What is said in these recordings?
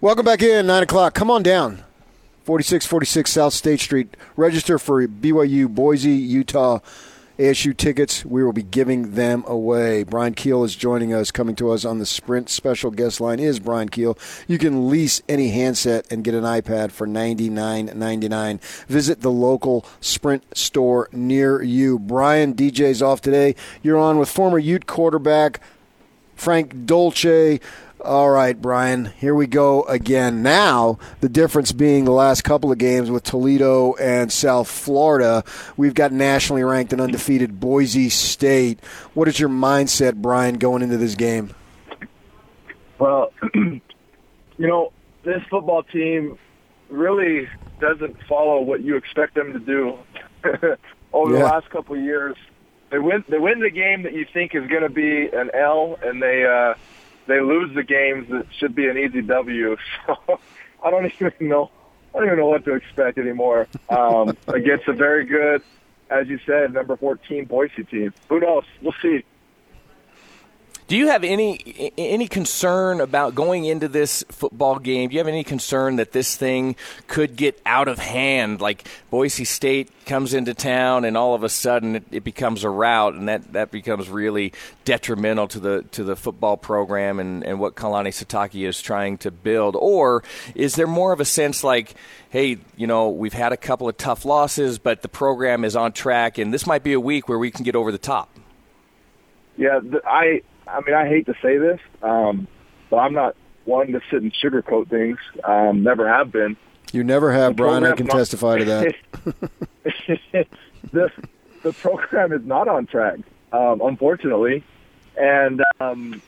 Welcome back in, 9 o'clock. Come on down. 4646 South State Street. Register for BYU Boise, Utah ASU tickets. We will be giving them away. Bryan Kehl is joining us. Coming to us on the Sprint special guest line is Bryan Kehl. You can lease any handset and get an iPad for $99.99. Visit the local Sprint store near you. Bryan, DJ's off today. You're on with former Ute quarterback Frank Dolce. All right, Bryan, here we go again. Now, the difference being the last couple of games with Toledo and South Florida, we've got nationally ranked and undefeated Boise State. What is your mindset, Bryan, going into this game? Well, you know, this football team really doesn't follow what you expect them to do over yeah. the last couple of years. They win they win the game that you think is going to be an L and they uh they lose the games that should be an easy W. So I don't even know. I don't even know what to expect anymore um, against a very good, as you said, number 14 Boise team. Who knows? We'll see. Do you have any any concern about going into this football game? Do you have any concern that this thing could get out of hand? Like Boise State comes into town, and all of a sudden it, it becomes a rout, and that, that becomes really detrimental to the to the football program and, and what Kalani Sitake is trying to build. Or is there more of a sense like, hey, you know, we've had a couple of tough losses, but the program is on track, and this might be a week where we can get over the top? Yeah, I I mean, I hate to say this, um, but I'm not one to sit and sugarcoat things. Um, never have been. You never have, the Bryan. I can not, testify to that. the the program is not on track, um, unfortunately, and um,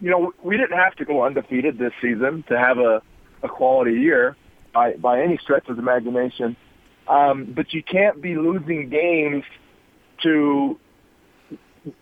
you know we didn't have to go undefeated this season to have a, a quality year by by any stretch of the imagination. Um, but you can't be losing games to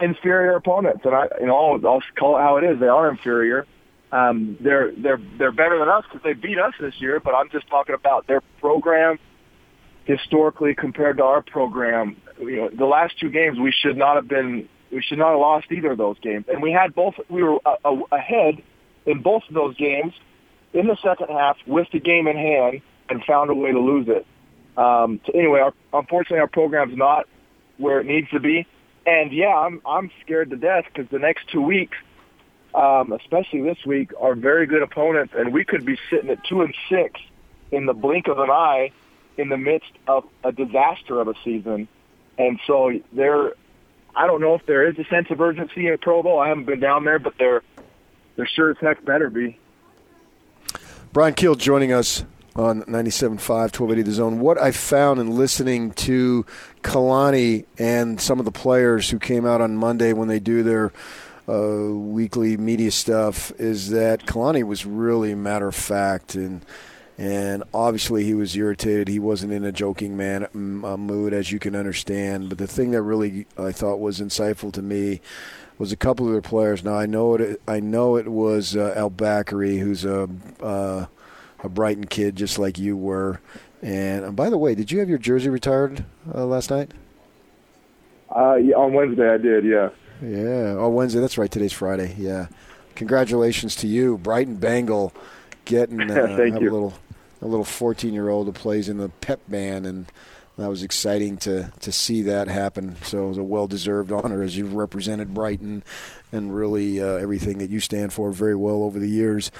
inferior opponents, and I, you know, I'll, I'll call it how it is. They are inferior. Um, they're they're they're better than us because they beat us this year. But I'm just talking about their program historically compared to our program. You know, the last two games we should not have been. We should not have lost either of those games, and we had both. We were a, a, ahead in both of those games in the second half with the game in hand and found a way to lose it. Um, so anyway, our, unfortunately, our program's not where it needs to be. And yeah, I'm I'm scared to death because the next two weeks, um, especially this week, are very good opponents, and we could be sitting at two and six in the blink of an eye in the midst of a disaster of a season. And so there, I don't know if there is a sense of urgency in Provo. I haven't been down there, but there, there sure as heck better be. Bryan Kehl joining us on 97.5, 1280 The Zone. What I found in listening to Kalani and some of the players who came out on Monday when they do their uh, weekly media stuff is that Kalani was really matter of fact and and obviously he was irritated. He wasn't in a joking man uh, mood, as you can understand. But the thing that really I thought was insightful to me was a couple of their players. Now I know it. I know it was uh, El Bakary, who's a uh, a Brighton kid just like you were. And, and by the way, did you have your jersey retired uh, last night? Uh, yeah, on Wednesday I did. Yeah. Yeah. Oh, Wednesday. That's right. Today's Friday. Yeah. Congratulations to you, Brighton Bengal, getting uh, a little a little 14 year old who plays in the pep band and that was exciting to, to see that happen. So it was a well deserved honor as you've represented Brighton and really uh, everything that you stand for very well over the years.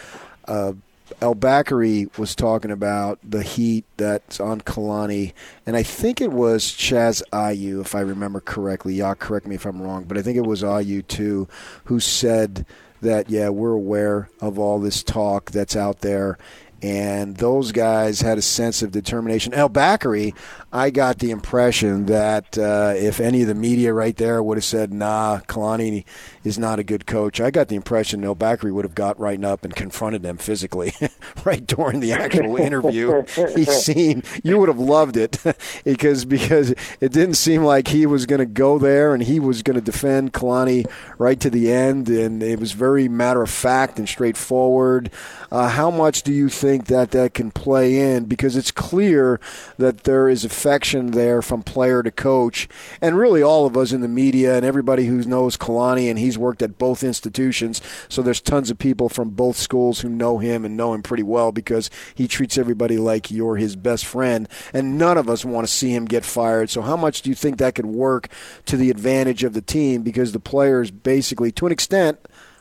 Uh, El Bakary was talking about the heat that's on Kalani, and I think it was Chaz Ayu, if I remember correctly. Y'all correct me if I'm wrong, but I think it was Ayu too, who said that yeah, we're aware of all this talk that's out there, and those guys had a sense of determination. El Bakary, I got the impression that uh, if any of the media right there would have said, "Nah, Kalani is not a good coach," I got the impression El Bakary would have got right up and confronted them physically, right during the actual interview. he seen you would have loved it because because it didn't seem like he was going to go there and he was going to defend Kalani right to the end, and it was very matter of fact and straightforward. Uh, how much do you think? Think that that can play in? Because it's clear that there is affection there from player to coach, and really all of us in the media and everybody who knows Kalani, and he's worked at both institutions, so there's tons of people from both schools who know him and know him pretty well because he treats everybody like you're his best friend, and none of us want to see him get fired. So, how much do you think that could work to the advantage of the team? Because the players basically, to an extent,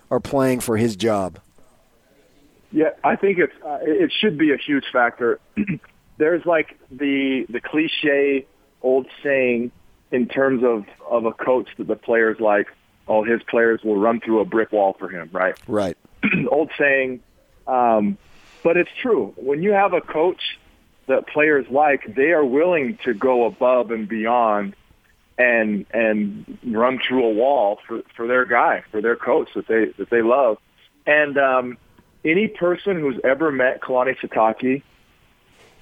are playing for his job. Yeah, I think it's uh, it should be a huge factor. There's like the the cliche old saying in terms of of a coach that the players like, oh, his players will run through a brick wall for him, right? Right. old saying, um, but it's true. When you have a coach that players like, they are willing to go above and beyond and and run through a wall for for their guy, for their coach that they that they love. And um, any person who's ever met Kalani Sitake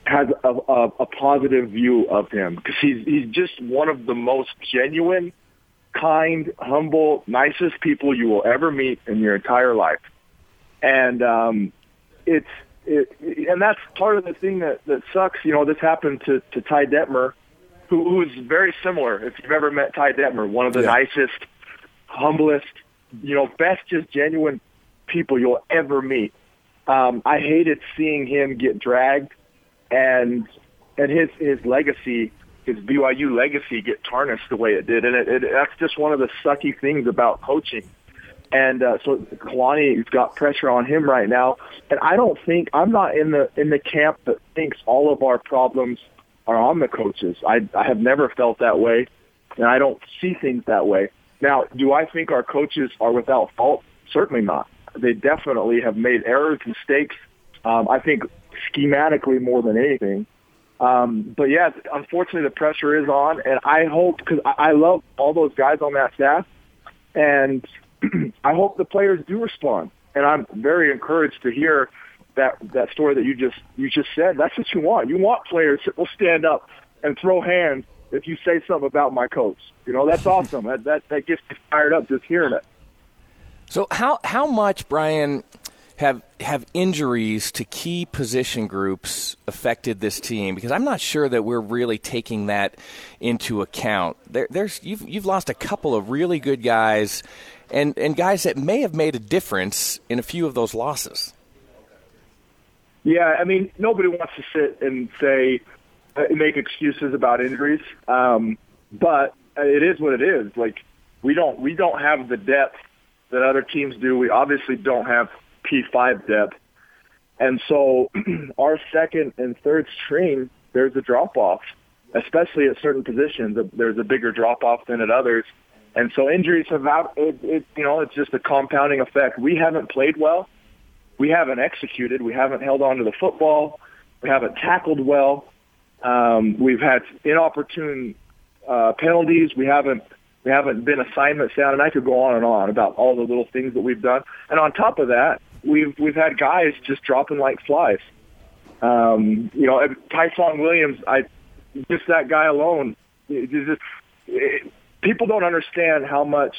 has a, a, a positive view of him because he's he's just one of the most genuine, kind, humble, nicest people you will ever meet in your entire life. And um, it's it, and that's part of the thing that that sucks. You know, this happened to to Ty Detmer who, who's very similar. If you've ever met Ty Detmer, one of the yeah. nicest, humblest, you know, best, just genuine people you'll ever meet. Um, I hated seeing him get dragged, and and his his legacy, his BYU legacy, get tarnished the way it did, and it, it that's just one of the sucky things about coaching. And uh, so Kalani's got pressure on him right now, and I don't think I'm not in the in the camp that thinks all of our problems are on the coaches. I, I have never felt that way, and I don't see things that way. Now, do I think our coaches are without fault? Certainly not. They definitely have made errors, mistakes. Um, I think schematically more than anything. Um, but yeah, unfortunately, the pressure is on, and I hope because I, I love all those guys on that staff, and I hope the players do respond. And I'm very encouraged to hear that that story that you just you just said. That's what you want. You want players that will stand up and throw hands if you say something about my coach. You know, that's awesome. that, that that gets me fired up just hearing it. So how how much Bryan have have injuries to key position groups affected this team? Because I'm not sure that we're really taking that into account. There, there's you've you've lost a couple of really good guys, and and guys that may have made a difference in a few of those losses. Yeah, I mean, nobody wants to sit and say uh, make excuses about injuries, um, but it is what it is. Like we don't we don't have the depth that other teams do. We obviously don't have P5 depth, and so our second and third string there's a drop off, especially at certain positions. There's a bigger drop off than at others. And so injuries have out, it, it, you know, it's just a compounding effect. We haven't played well we haven't executed. We haven't held on to the football. We haven't tackled well. Um, we've had inopportune uh, penalties. We haven't we haven't been assignment sound, and I could go on and on about all the little things that we've done. And on top of that, we've we've had guys just dropping like flies. Um, you know, Tyson Williams, I just that guy alone. It just, it, people don't understand how much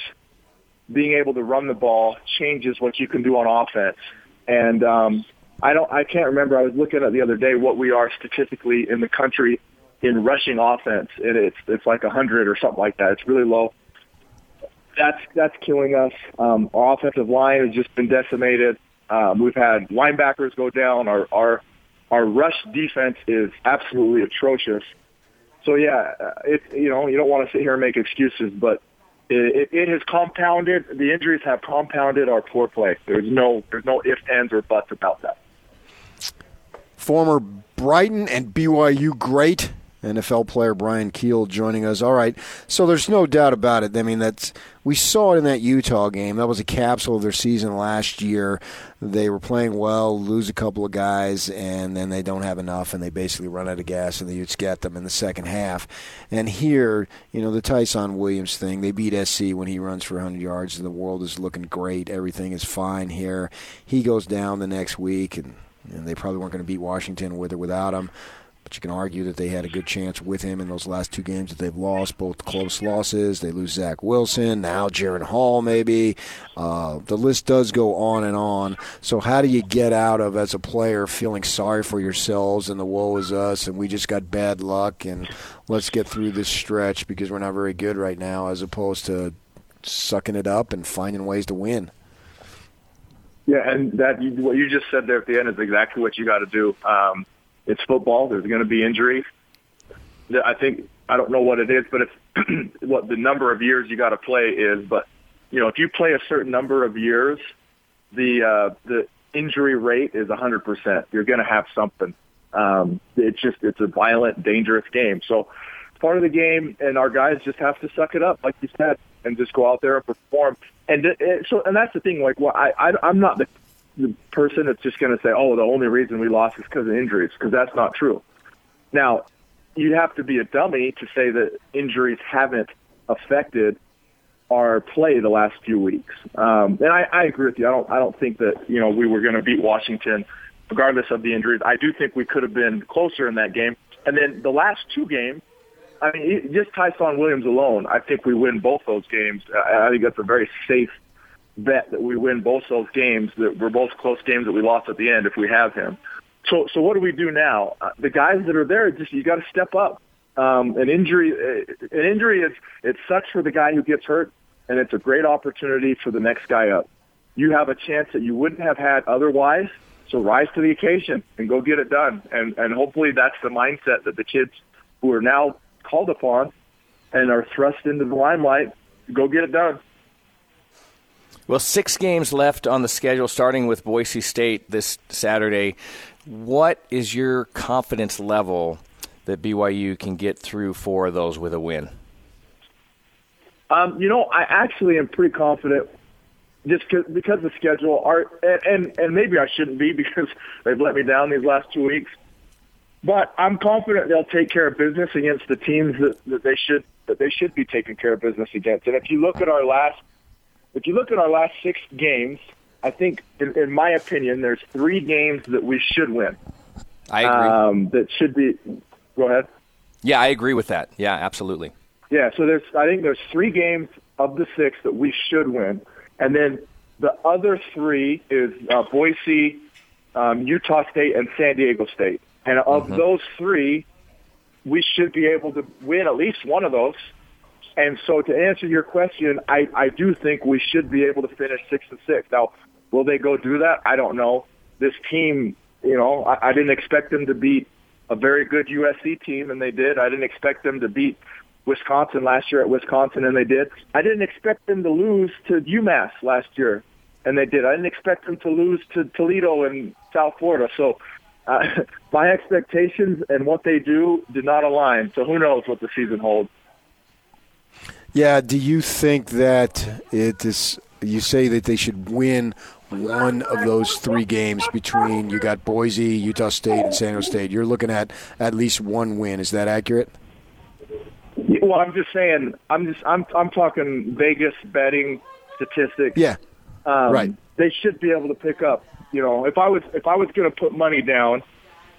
being able to run the ball changes what you can do on offense. And um, I don't, I can't remember. I was looking at the other day what we are statistically in the country in rushing offense, and it's it's like a hundred or something like that. It's really low. That's that's killing us. Um, our offensive line has just been decimated. Um, we've had linebackers go down. Our our our rush defense is absolutely atrocious. So yeah, it you know you don't want to sit here and make excuses, but it, it, has compounded. The injuries have compounded our poor play. There's no there's no ifs, ands, or buts about that. Former Brighton and BYU great NFL player Bryan Kehl joining us. All right, so there's no doubt about it. I mean, that's we saw it in that Utah game. That was a capsule of their season last year. They were playing well, lose a couple of guys, and then they don't have enough, and they basically run out of gas, and the Utes get them in the second half. And here, you know, the Tyson Williams thing. They beat SC when he runs for 100 yards, and the world is looking great. Everything is fine here. He goes down the next week, and and they probably weren't going to beat Washington with or without him. But you can argue that they had a good chance with him in those last two games that they've lost, both close losses. They lose Zach Wilson, now Jaren Hall, maybe. Uh, the list does go on and on. So, how do you get out of, as a player, feeling sorry for yourselves and the woe is us and we just got bad luck and let's get through this stretch because we're not very good right now, as opposed to sucking it up and finding ways to win? Yeah, and that what you just said there at the end is exactly what you got to do. Um, it's football. There's going to be injuries. I think I don't know what it is, but it's what the number of years you got to play is. But you know, if you play a certain number of years, the uh, the injury rate is 100 percent. You're going to have something. Um, it's just it's a violent, dangerous game. So it's part of the game, and our guys just have to suck it up, like you said, and just go out there and perform. And, and so, and that's the thing. Like, well, I, I I'm not the the person that's just going to say, "Oh, the only reason we lost is because of injuries," because that's not true. Now, you'd have to be a dummy to say that injuries haven't affected our play the last few weeks. Um, and I, I agree with you. I don't I don't think that you know we were going to beat Washington regardless of the injuries. I do think we could have been closer in that game. And then the last two games, I mean, just Tyson Williams alone, I think we win both those games. I think that's a very safe bet that we win both those games. That were both close games that we lost at the end if we have him. So, so what do we do now? Uh, the guys that are there, just you got to step up. Um, an injury, uh, an injury is it sucks for the guy who gets hurt, and it's a great opportunity for the next guy up. You have a chance that you wouldn't have had otherwise. So rise to the occasion and go get it done. And and hopefully that's the mindset that the kids who are now called upon and are thrust into the limelight go get it done. Well, six games left on the schedule, starting with Boise State this Saturday. What is your confidence level that BYU can get through four of those with a win? Um, you know, I actually am pretty confident just because the schedule are and, and and maybe I shouldn't be because they've let me down these last two weeks. But I'm confident they'll take care of business against the teams that, that they should that they should be taking care of business against. And if you look at our last if you look at our last six games, I think, in, in my opinion, there's three games that we should win. I agree. Um, that should be. Go ahead. Yeah, I agree with that. Yeah, absolutely. Yeah, so there's. I think there's three games of the six that we should win, and then the other three is uh, Boise, um, Utah State, and San Diego State. And of mm-hmm. those three, we should be able to win at least one of those. And so to answer your question, I, I do think we should be able to finish six and six. Now, will they go do that? I don't know. This team, you know, I, I didn't expect them to beat a very good USC team, and they did. I didn't expect them to beat Wisconsin last year at Wisconsin, and they did. I didn't expect them to lose to UMass last year, and they did. I didn't expect them to lose to Toledo in South Florida. So uh, my expectations and what they do did not align. So who knows what the season holds. Yeah, do you think that it is? You say that they should win one of those three games between you got Boise, Utah State, and San Jose State. You're looking at at least one win. Is that accurate? Well, I'm just saying. I'm just. I'm. I'm talking Vegas betting statistics. Yeah. Um, right. They should be able to pick up. You know, if I was if I was going to put money down,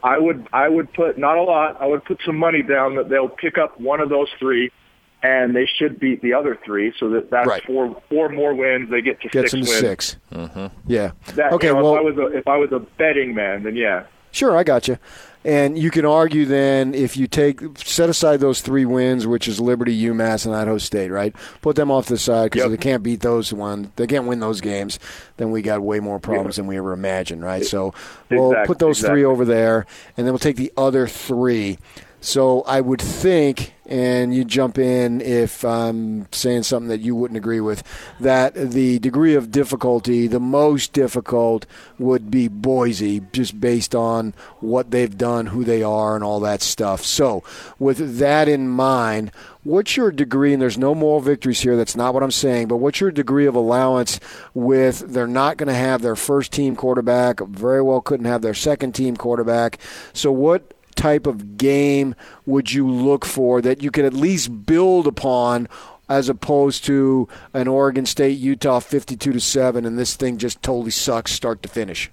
I would I would put not a lot. I would put some money down that they'll pick up one of those three and they should beat the other three, so that that's right. four four more wins. They get to Gets six them to wins. 6 mm-hmm. Yeah. That, okay. You know, well, if I was a if I was a betting man, then yeah. Sure, I got you. And you can argue then if you take set aside those three wins, which is Liberty, UMass, and Idaho State, right? Put them off the side because yep. if they can't beat those one, they can't win those games. Then we got way more problems yeah. than we ever imagined, right? So we'll exactly, put those exactly. three over there, and then we'll take the other three. So I would think and you jump in if I'm saying something that you wouldn't agree with, that the degree of difficulty, the most difficult, would be Boise, just based on what they've done, who they are, and all that stuff. So, with that in mind, what's your degree, and there's no moral victories here, that's not what I'm saying, but what's your degree of allowance with they're not going to have their first team quarterback, very well couldn't have their second team quarterback. So, what type of game would you look for that you could at least build upon as opposed to an Oregon State Utah 52 to 7 and this thing just totally sucks start to finish?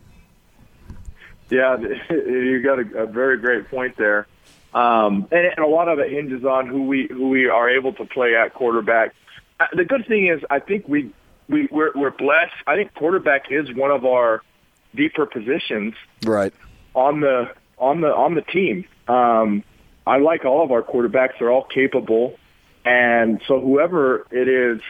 Yeah, you got a, a very great point there. Um, and, and a lot of it hinges on who we who we are able to play at quarterback. Uh, the good thing is, I think we we we're, we're blessed. I think quarterback is one of our deeper positions Right. on the on the on the team. Um, I like all of our quarterbacks; they're all capable, and so whoever it is,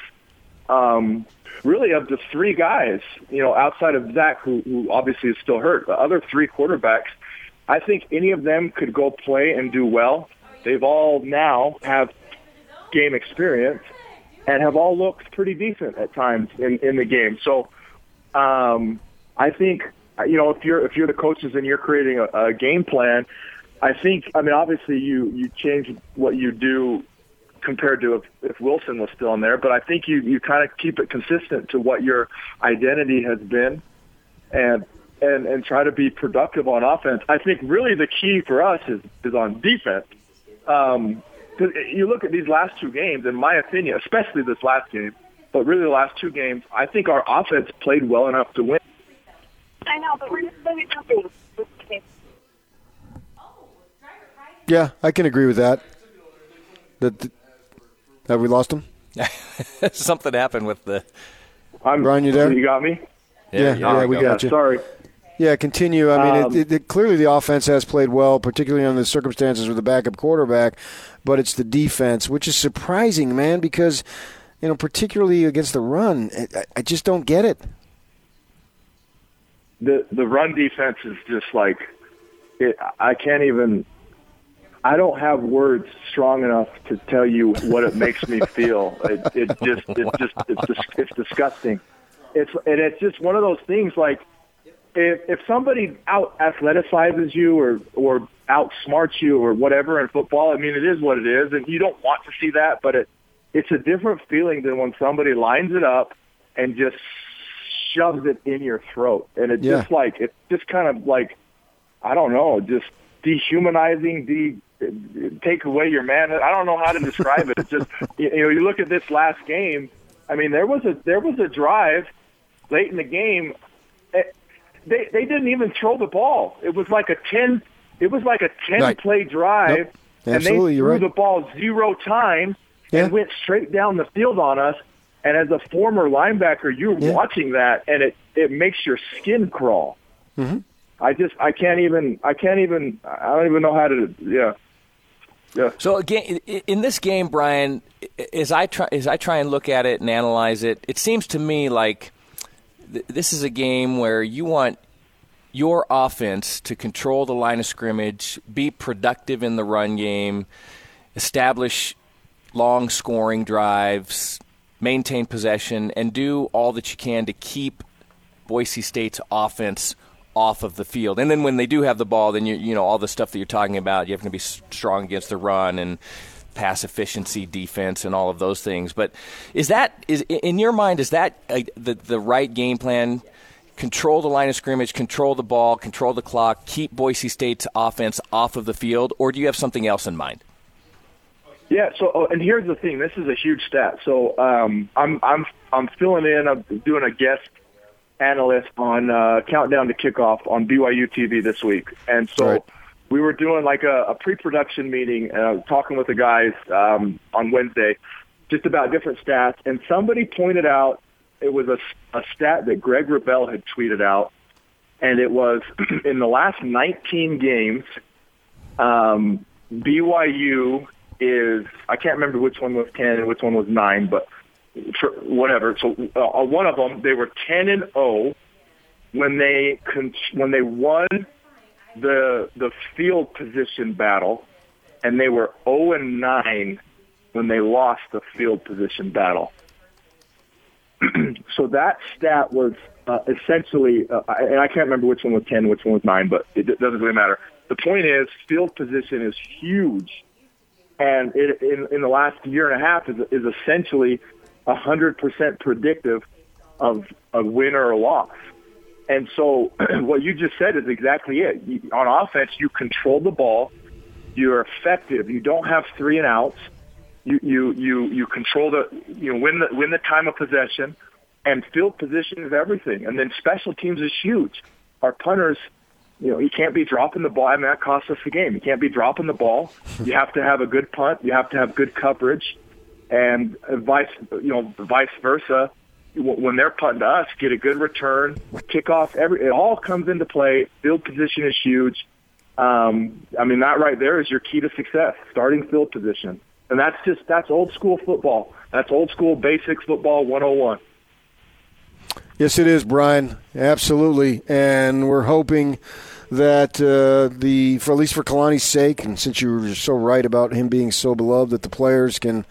um, really of the three guys, you know, outside of Zach, who, who obviously is still hurt, the other three quarterbacks, I think any of them could go play and do well. They've all now have game experience and have all looked pretty decent at times in, in the game. So um, I think you know if you're if you're the coaches and you're creating a, a game plan, I think I mean obviously you you change what you do compared to if, if Wilson was still in there, but I think you you kind of keep it consistent to what your identity has been, and and and try to be productive on offense. I think really the key for us is is on defense. Um, you look at these last two games, in my opinion, especially this last game, but really the last two games, I think our offense played well enough to win. I know, but we're just doing something. Okay. Yeah, I can agree with that. That that- have we lost him? Something happened with the. I'm, Bryan, you there? You got me? Yeah, you yeah, go. we got you. Sorry. Yeah, continue. I mean, Um, it, it, it, clearly the offense has played well, particularly under the circumstances with the backup quarterback, but it's the defense, which is surprising, man, because, you know, particularly against the run, I, I just don't get it. The the run defense is just like it, I can't even. I don't have words strong enough to tell you what it makes me feel. It, it just it's just it's it's disgusting. It's and it's just one of those things like if if somebody out athleticizes you or or outsmarts you or whatever in football, I mean it is what it is, and you don't want to see that, but it it's a different feeling than when somebody lines it up and just shoves it in your throat, and it's Yeah. just like it's just kind of like I don't know, just dehumanizing, de take away your man. I don't know how to describe it. It's just you know you look at this last game. I mean there was a there was a drive late in the game. eh, They they didn't even throw the ball. It was like a ten. It was like a ten Right. play drive, Yep. and they threw right. the ball zero times Yeah. and went straight down the field on us. And as a former linebacker, you're Yeah. watching that, and it it makes your skin crawl. Mm-hmm. I just I can't even I can't even I don't even know how to yeah yeah. So again, in this game, Bryan, as I try as I try and look at it and analyze it, it seems to me like th- this is a game where you want your offense to control the line of scrimmage, be productive in the run game, establish long scoring drives, maintain possession, and do all that you can to keep Boise State's offense off of the field. And then when they do have the ball, then you you know all the stuff that you're talking about. You have to be strong against the run and pass efficiency, defense, and all of those things. But is that is in your mind? Is that uh the the right game plan? Control the line of scrimmage, control the ball, control the clock, keep Boise State's offense off of the field, or do you have something else in mind? Yeah. So, oh, and here's the thing. This is a huge stat. So, um, I'm I'm I'm filling in. I'm doing a guest analyst on uh, Countdown to Kickoff on BYU TV this week, and so Right. we were doing like a, a pre-production meeting, uh, talking with the guys um, on Wednesday, just about different stats. And somebody pointed out it was a, a stat that Greg Wrubell had tweeted out, and it was in the last 19 games, um, BYU is I can't remember which one was 10 and which one was 9, but for whatever. So uh, one of them they were 10 and 0 when they when they won the the field position battle, and they were 0 and 9 when they lost the field position battle. so that stat was uh, essentially, uh, and I can't remember which one was 10, which one was 9, but it doesn't really matter. The point is, field position is huge, and it, in, in the last year and a half is, is essentially 100% predictive of a win or a loss. And so what you just said is exactly it. You, on offense, you control the ball, you're effective, you don't have three and outs, you you you you control the you know win the win the time of possession, and field position is everything. And then special teams is huge. Our punters you know, he can't be dropping the ball, and that costs us the game. He can't be dropping the ball. You have to have a good punt. You have to have good coverage, and vice, you know, vice versa. When they're punting to us, get a good return, kickoff. Every it all comes into play. Field position is huge. Um, I mean, that right there is your key to success: starting field position, and that's just that's old school football. That's old school basic football 101. Yes, it is, Bryan. Absolutely, and we're hoping that uh, the, for at least for Kalani's sake, and since you were so right about him being so beloved, that the players can,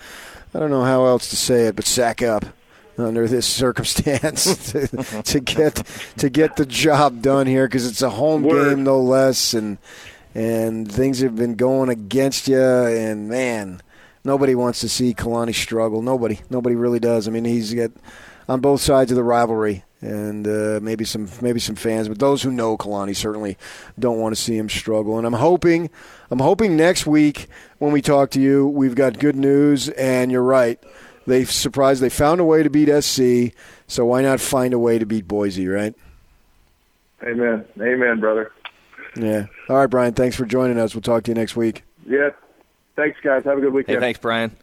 I don't know how else to say it, but sack up under this circumstance to, to, get to get the job done here because it's a home Word. game no less, and and things have been going against you, and man, nobody wants to see Kalani struggle. Nobody, nobody really does. I mean, he's got on both sides of the rivalry, and uh, maybe some maybe some fans, but those who know Kalani certainly don't want to see him struggle. And I'm hoping, I'm hoping next week when we talk to you, we've got good news. And you're right, they surprised they found a way to beat SC, so why not find a way to beat Boise, right? Amen, amen, brother. Yeah. All right, Bryan. Thanks for joining us. We'll talk to you next week. Yeah. Thanks, guys. Have a good weekend. Hey, thanks, Bryan.